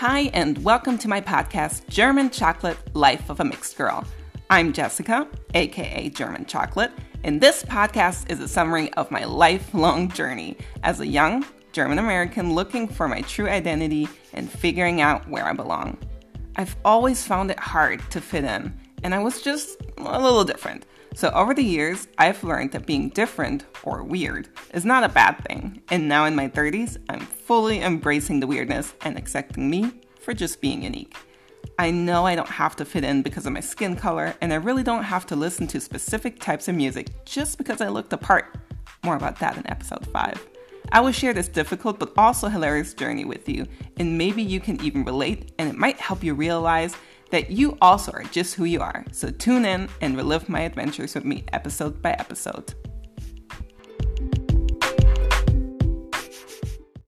Hi, and welcome to my podcast, German Chocolate Life of a Mixed Girl. I'm Jessica, aka German Chocolate, and this podcast is a summary of my lifelong journey as a young German American looking for my true identity and figuring out where I belong. I've always found it hard to fit in, and I was just a little different. So, over the years, I've learned that being different or weird is not a bad thing. And now in my 30s, I'm fully embracing the weirdness and accepting me for just being unique. I know I don't have to fit in because of my skin color, and I really don't have to listen to specific types of music just because I look the part. More about that in episode 5. I will share this difficult but also hilarious journey with you, and maybe you can even relate, and it might help you realize that you also are just who you are. So tune in and relive my adventures with me episode by episode.